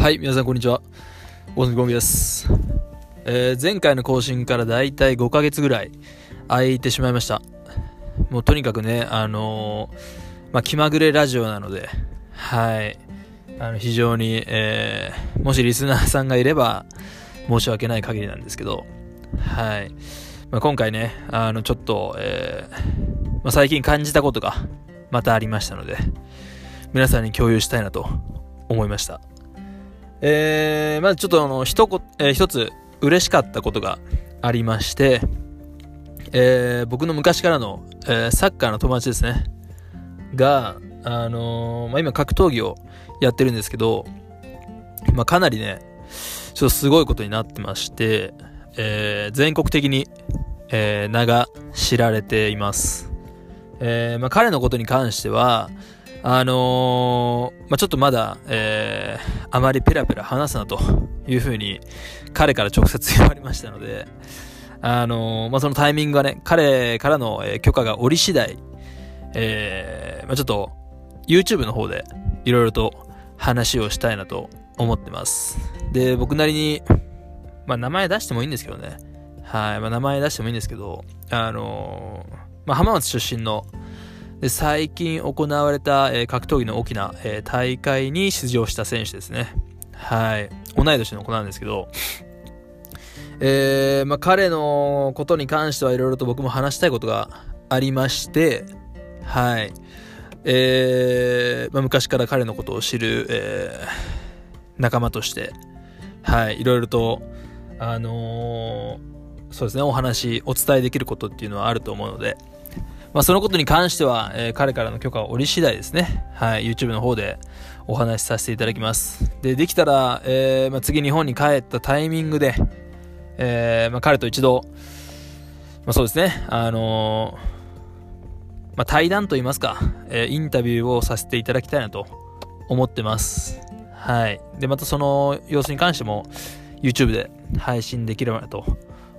はい、皆さんこんにちは。大野ゴミです。えー前回の更新からだいたい5ヶ月ぐらい空いてしまいました。もうとにかくね、あのーまあ、気まぐれラジオなので、はい。あの、非常に、えーもしリスナーさんがいれば、申し訳ない限りなんですけど、はい。まあ、今回ね、あの、ちょっと、えまあ、最近感じたことがまたありましたので、皆さんに共有したいなと思いました。えー、まずちょっとあの、一言、えー一つ嬉しかったことがありまして、えー僕の昔からの、えーサッカーの友達ですね。が、あのーまあ、今格闘技をやってるんですけど、まあ、かなりね、ちょっとすごいことになってまして、えー全国的に、えー名が知られています。えーまあ、彼のことに関しては、あのーまあ、ちょっとまだ、えーあまりペラペラ話すなというふうに彼から直接言われましたので、あのーまあ、そのタイミングがね、彼からの、許可が下り次第、えまあ、ちょっと YouTube の方でいろいろと話をしたいなと思ってます。で、僕なりに、ま、名前出してもいいんですけどね。はい。ま、名前出してもいいんですけど、あのま、浜松出身の、で最近行われた、えー格闘技の大きな、えー大会に出場した選手ですね。はい。同い年の子なんですけど、えーまあ、彼のことに関してはいろいろと僕も話したいことがありまして、はい。えーまあ、昔から彼のことを知る、え仲間として、はい、いろいろと、あのそうですね、お話、お伝えできることっていうのはあると思うので、まあ、そのことに関しては、えー彼からの許可を下り次第ですね、はい、YouTube の方でお話しさせていただきます。で、できたら、えーまあ、次日本に帰ったタイミングで、えーまあ、彼と一度、まあ、そうですね、あのまあ、対談といいますか、えーインタビューをさせていただきたいなと思ってます。はい。で、またその様子に関しても YouTube で配信できればなと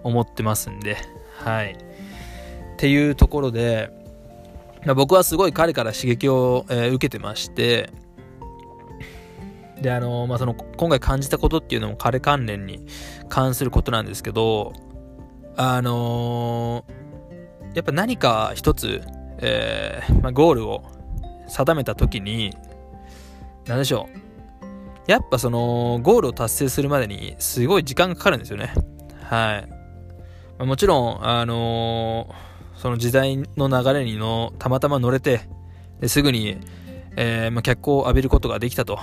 思ってますんで、はい。っていうところで、まあ僕はすごい彼から刺激を、えー受けてまして、で、あのまあ、その、今回感じたことっていうのも彼関連に関することなんですけど、あのーやっぱ何か一つ、えーまあ、ゴールを定めた時に、なんでしょう。やっぱその、ゴールを達成するまでにすごい時間がかかるんですよね。はい。まあもちろん、あのーその時代の流れにの、たまたま乗れて、ですぐに、えーまあ、脚光を浴びることができたと。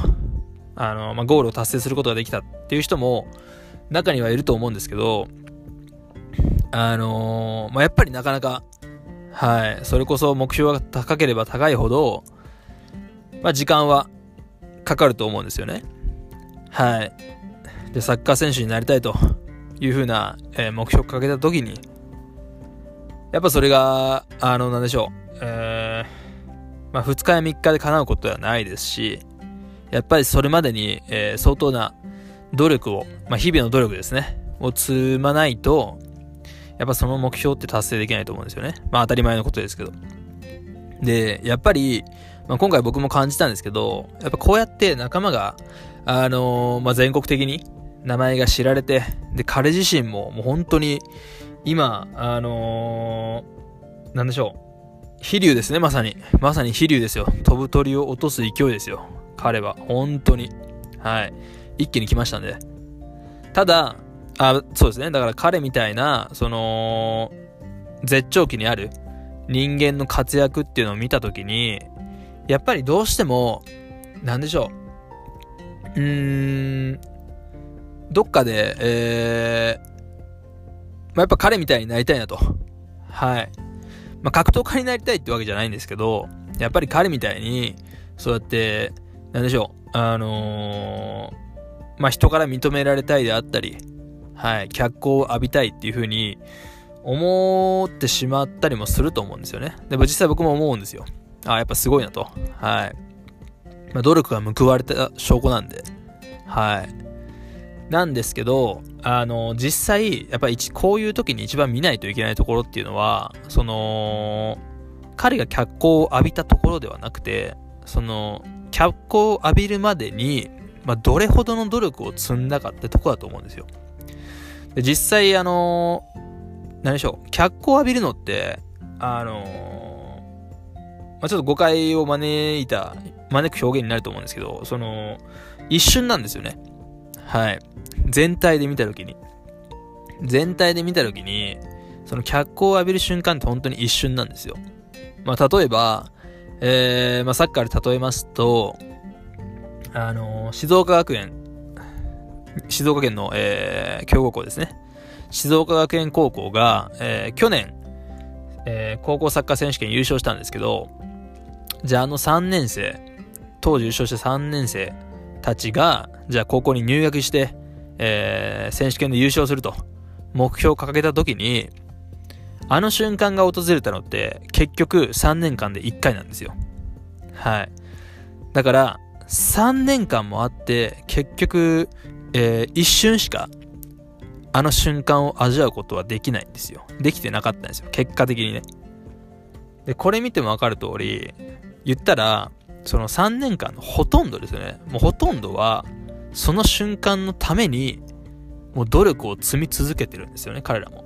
あのまあ、ゴールを達成することができたっていう人も、中にはいると思うんですけど、あのーまあ、やっぱりなかなか、はい、それこそ目標が高ければ高いほど、まあ、時間はかかると思うんですよね。はい。で、サッカー選手になりたいというふうな、えー目標をかけたときに、やっぱそれが、あの、なんでしょう、えーまあ、2日や3日で叶うことではないですし、やっぱりそれまでに、えー相当な努力を、まあ、日々の努力ですね、を積まないと、やっぱその目標って達成できないと思うんですよね。まあ当たり前のことですけど。で、やっぱり、まあ、今回僕も感じたんですけど、やっぱこうやって仲間が、あのーまあ、全国的に名前が知られて、で、彼自身ももう本当に、今、あのーなんでしょう。飛竜ですね、まさに。まさに飛竜ですよ。飛ぶ鳥を落とす勢いですよ。彼は。本当に。はい。一気に来ましたんで。ただ、あ、そうですね。だから彼みたいな、その、絶頂期にある人間の活躍っていうのを見たときに、やっぱりどうしても、なんでしょう。うーん、どっかで、えー、まあ、やっぱ彼みたいになりたいなと。はい。まあ、格闘家になりたいってわけじゃないんですけど、やっぱり彼みたいに、そうやって、なんでしょう。あのーまあ、人から認められたいであったり、はい、脚光を浴びたいっていう風に思ってしまったりもすると思うんですよね。でも実際僕も思うんですよ。あやっぱすごいなと。はい。まあ、努力が報われた証拠なんで。はい。なんですけど、あの、実際、やっぱりこういう時に一番見ないといけないところっていうのは、その、彼が脚光を浴びたところではなくて、その、脚光を浴びるまでに、まあ、どれほどの努力を積んだかってとこだと思うんですよ。で実際、あの、何でしょう、脚光を浴びるのって、あの、まあ、ちょっと誤解を招いた、招く表現になると思うんですけど、その、一瞬なんですよね。はい。全体で見たときに。全体で見たときに、その脚光を浴びる瞬間って本当に一瞬なんですよ。まあ、例えば、えー、まあ、サッカーで例えますと、あのー、静岡学園、静岡県の、えー、強豪校ですね。静岡学園高校が、えー、去年、えー、高校サッカー選手権優勝したんですけど、じゃああの3年生、当時優勝した3年生たちが、じゃあ高校に入学して、えー、選手権で優勝すると、目標を掲げた時に、あの瞬間が訪れたのって、結局3年間で1回なんですよ。はい。だから、3年間もあって、結局、えー、一瞬しか、あの瞬間を味わうことはできないんですよ。できてなかったんですよ。結果的にね。で、これ見てもわかる通り、言ったら、その3年間のほとんどですよね。もうほとんどは、その瞬間のために、もう努力を積み続けてるんですよね、彼らも。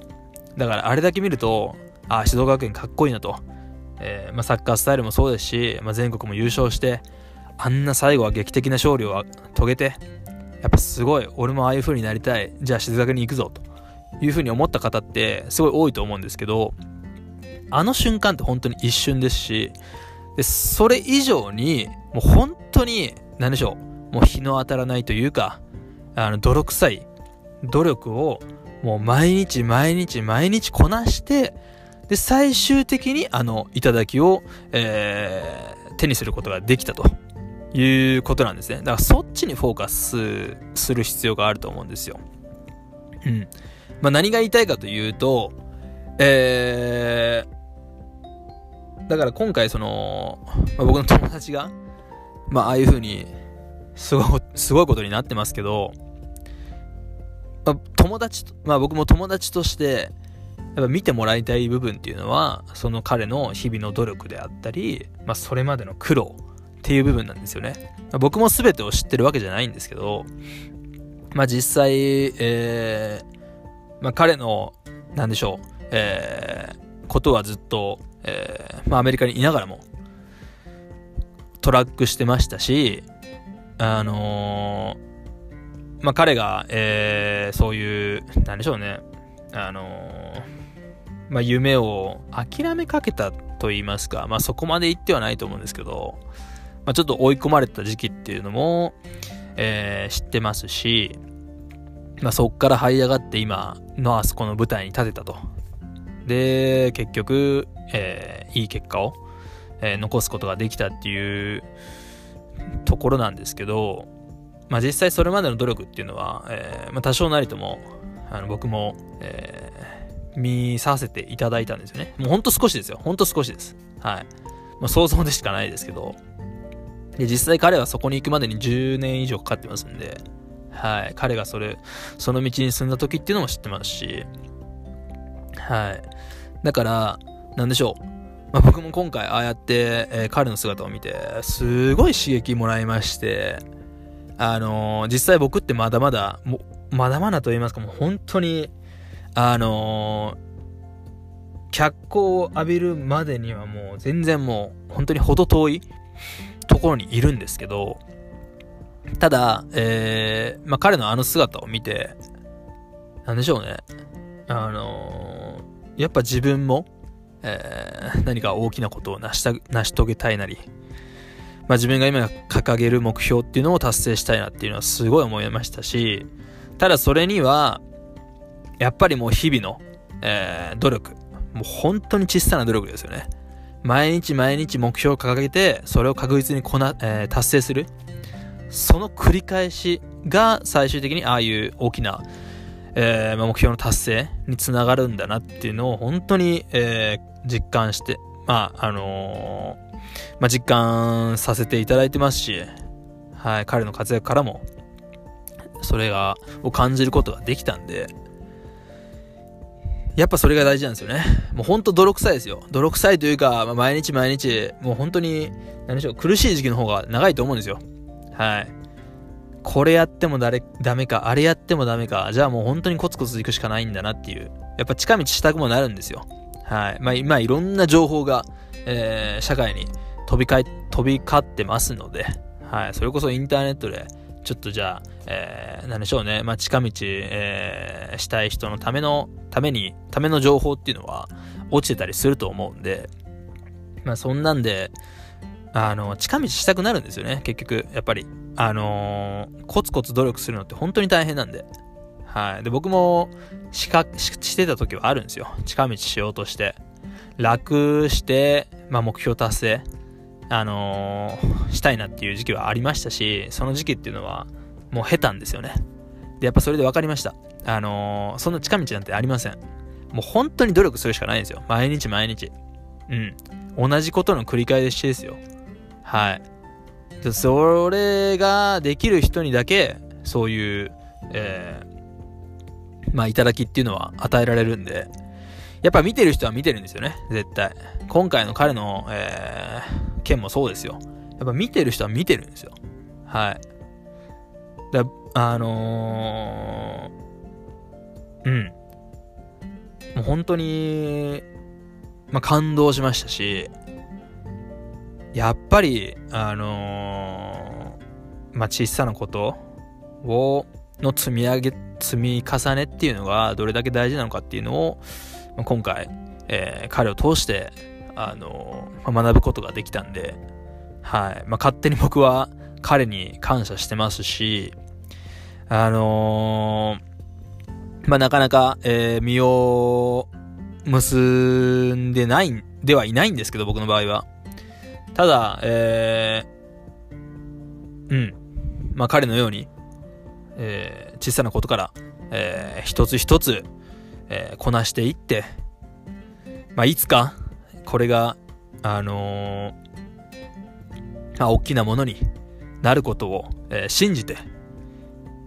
だからあれだけ見ると、ああ、静岡学園かっこいいなと。えー、まあ、サッカースタイルもそうですし、まあ、全国も優勝して、あんな最後は劇的な勝利を遂げて、やっぱすごい、俺もああいう風になりたい。じゃあ静岡に行くぞ、という風に思った方ってすごい多いと思うんですけど、あの瞬間って本当に一瞬ですし、で、それ以上に、もう本当に、何でしょう、もう日の当たらないというか、あの、泥臭い努力を、もう毎日毎日毎日こなして、で、最終的にあの、頂を、えー、手にすることができたということなんですね。だからそっちにフォーカスする必要があると思うんですよ。うん。まあ、何が言いたいかというと、えー、だから今回その、まあ、僕の友達が、まあ、ああいう風に、すごい、すごいことになってますけど、まあ、友達と、まあ僕も友達として、やっぱ見てもらいたい部分っていうのは、その彼の日々の努力であったり、まあそれまでの苦労っていう部分なんですよね。まあ、僕も全てを知ってるわけじゃないんですけど、まあ実際、えー、まあ彼の、なんでしょう、えー、ことはずっと、えー、まあ、アメリカにいながらも、トラックしてましたし、あのー、まあ、彼が、えー、そういう、なんでしょうね、あのー、まあ、夢を諦めかけたと言いますか、まあ、そこまで言ってはないと思うんですけど、まあ、ちょっと追い込まれた時期っていうのも、えー、知ってますし、まあ、そっから這い上がって今のあそこの舞台に立てたと。で、結局、えー、いい結果を、えー、残すことができたっていうところなんですけど、まあ、実際それまでの努力っていうのは、えーまあ、多少なりともあの僕も、えー、見させていただいたんですよね。もうほんと少しですよ。ほんと少しです。はい。まあ、想像でしかないですけど、で、実際彼はそこに行くまでに10年以上かかってますんで、はい。彼がそれ、その道に進んだ時っていうのも知ってますし、はい。だから、なんでしょう。まあ、僕も今回ああやって、えー、彼の姿を見て、すごい刺激もらいまして、あのー、実際僕ってまだまだ、もまだまだと言いますか、もう本当に、あのー、脚光を浴びるまでにはもう全然もう本当に程遠いところにいるんですけど、ただ、えー、まあ、彼のあの姿を見て、なんでしょうね。あのー、やっぱ自分も、えー、何か大きなことを成した成し遂げたいなり、まあ、自分が今掲げる目標っていうのを達成したいなっていうのはすごい思いましたし、ただそれには、やっぱりもう日々の、えー、努力。もう本当に小さな努力ですよね。毎日毎日目標を掲げて、それを確実にこな、えー、達成する。その繰り返しが最終的にああいう大きな、えー、目標の達成につながるんだなっていうのを本当に、えー、実感して、まあ、あのー、まあ、実感させていただいてますし、はい、彼の活躍からも、それが、を感じることができたんで、やっぱそれが大事なんですよね。もうほんと泥臭いですよ。泥臭いというか、まあ、毎日毎日、もう本当に、何でしょう、苦しい時期の方が長いと思うんですよ。はい。これやってもだれダメか、あれやってもダメか、じゃあもう本当にコツコツ行くしかないんだなっていう、やっぱ近道したくもなるんですよ。はい。まあ今いろんな情報が、えー、社会に飛び交い、飛び交ってますので、はい。それこそインターネットで、ちょっとじゃあ、えー、なんでしょうね。まあ近道、えー、したい人のための、ために、ための情報っていうのは落ちてたりすると思うんで、まあそんなんで、あの、近道したくなるんですよね、結局。やっぱり。あのー、コツコツ努力するのって本当に大変なんで。はい。で、僕も、しか、してた時はあるんですよ。近道しようとして。楽して、まあ目標達成、あのー、したいなっていう時期はありましたし、その時期っていうのは、もう下手んですよね。で、やっぱそれで分かりました。あのー、そんな近道なんてありません。もう本当に努力するしかないんですよ。毎日毎日。うん。同じことの繰り返しですよ。はい。それができる人にだけ、そういう、えー、まあ、いただきっていうのは与えられるんで、やっぱ見てる人は見てるんですよね、絶対。今回の彼の、えー、件もそうですよ。やっぱ見てる人は見てるんですよ。はい。だあのー、うん。もう本当に、まあ、感動しましたし、やっぱり、あのー、まあ、小さなことを、の積み上げ、積み重ねっていうのがどれだけ大事なのかっていうのを、今回、えー、彼を通して、あのー、学ぶことができたんで、はい。まあ、勝手に僕は彼に感謝してますし、あのー、まあ、なかなか、えー、身を結んでない、ではいないんですけど、僕の場合は。ただ、えー、うん。まあ彼のように、えー、小さなことから、えー、一つ一つ、えー、こなしていって、まあいつか、これが、あのー、まあ大きなものになることを、えー、信じて、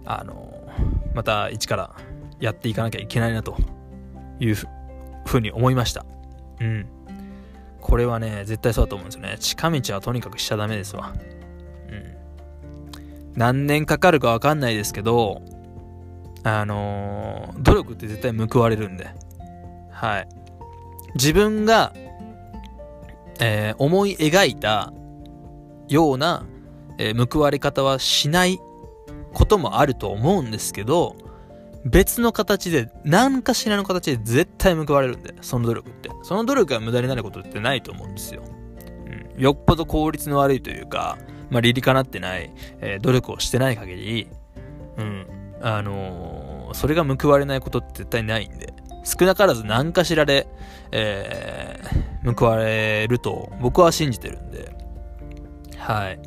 あの、また一からやっていかなきゃいけないなというふうに思いました。うん。これはね、絶対そうだと思うんですよね。近道はとにかくしちゃダメですわ。うん。何年かかるかわかんないですけど、あのー、努力って絶対報われるんで。はい。自分が、えー、思い描いたような、えー、報われ方はしないこともあると思うんですけど、別の形で、何かしらの形で絶対報われるんで、その努力って。その努力が無駄になることってないと思うんですよ。うん。よっぽど効率の悪いというか、まあ、理にかなってない、えー、努力をしてない限り、うん。あのー、それが報われないことって絶対ないんで、少なからず何かしらで、えー、報われると僕は信じてるんで、はい。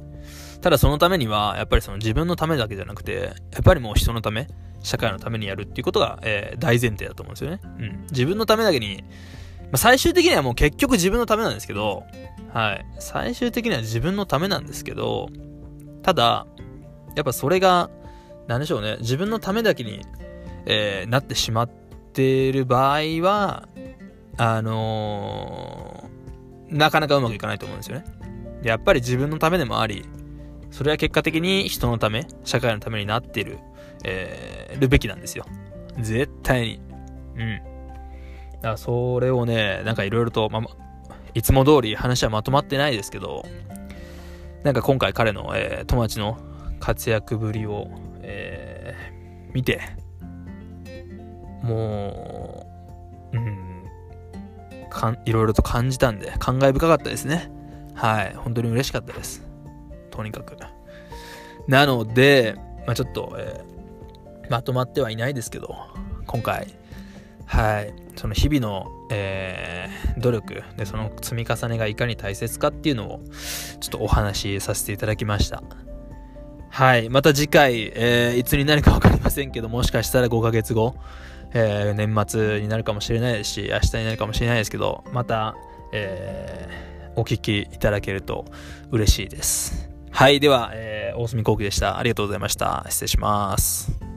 ただそのためには、やっぱりその自分のためだけじゃなくて、やっぱりもう人のため、社会のためにやるっていうことが、えー、大前提だと思うんですよね。うん。自分のためだけに、まあ、最終的にはもう結局自分のためなんですけど、はい。最終的には自分のためなんですけど、ただ、やっぱそれが、なんでしょうね、自分のためだけに、えー、なってしまってる場合は、あのー、なかなかうまくいかないと思うんですよね。やっぱり自分のためでもあり、それは結果的に人のため、社会のためになっているえー、るべきなんですよ。絶対に。うん。だからそれをね、なんかいろいろと、まいつも通り話はまとまってないですけど、なんか今回彼の、えー、友達の活躍ぶりを、えー、見て、もう、うん、かん、いろいろと感じたんで、感慨深かったですね。はい。本当に嬉しかったです。とにかく。なので、まあ、ちょっと、えーまとまってはいないですけど、今回、はい、その日々の、えー、努力で、その積み重ねがいかに大切かっていうのを、ちょっとお話しさせていただきました。はい、また次回、えー、いつになるか分かりませんけど、もしかしたら5ヶ月後、えー、年末になるかもしれないですし、明日になるかもしれないですけど、また、えー、お聞きいただけると嬉しいです。はい、では、えー、大隅幸喜でした。ありがとうございました。失礼します。